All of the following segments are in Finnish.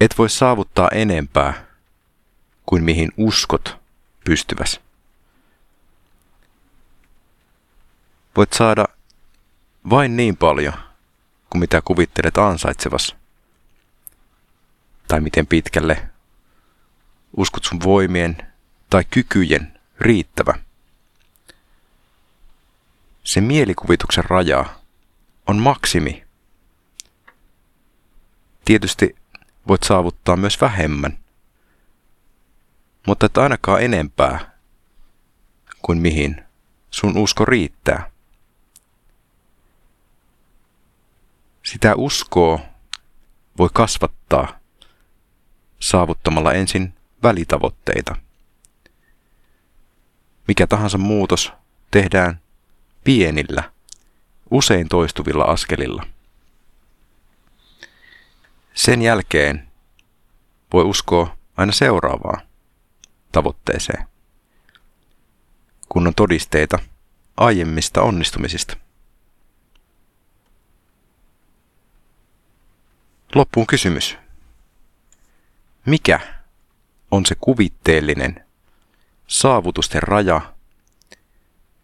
Et voi saavuttaa enempää kuin mihin uskot pystyväs. Voit saada vain niin paljon kuin mitä kuvittelet ansaitsevas. Tai miten pitkälle uskot sun voimien tai kykyjen riittävä. Se mielikuvituksen raja on maksimi. Tietysti voit saavuttaa myös vähemmän, mutta et ainakaan enempää kuin mihin sun usko riittää. Sitä uskoa voi kasvattaa saavuttamalla ensin välitavoitteita. Mikä tahansa muutos tehdään pienillä, usein toistuvilla askelilla. Sen jälkeen voi uskoa aina seuraavaa tavoitteeseen, kun on todisteita aiemmista onnistumisista. Loppuun kysymys. Mikä on se kuvitteellinen saavutusten raja,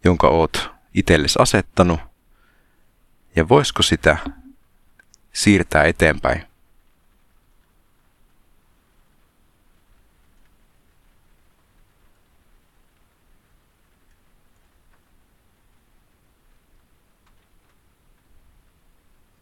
jonka oot itsellesi asettanut, ja voisiko sitä siirtää eteenpäin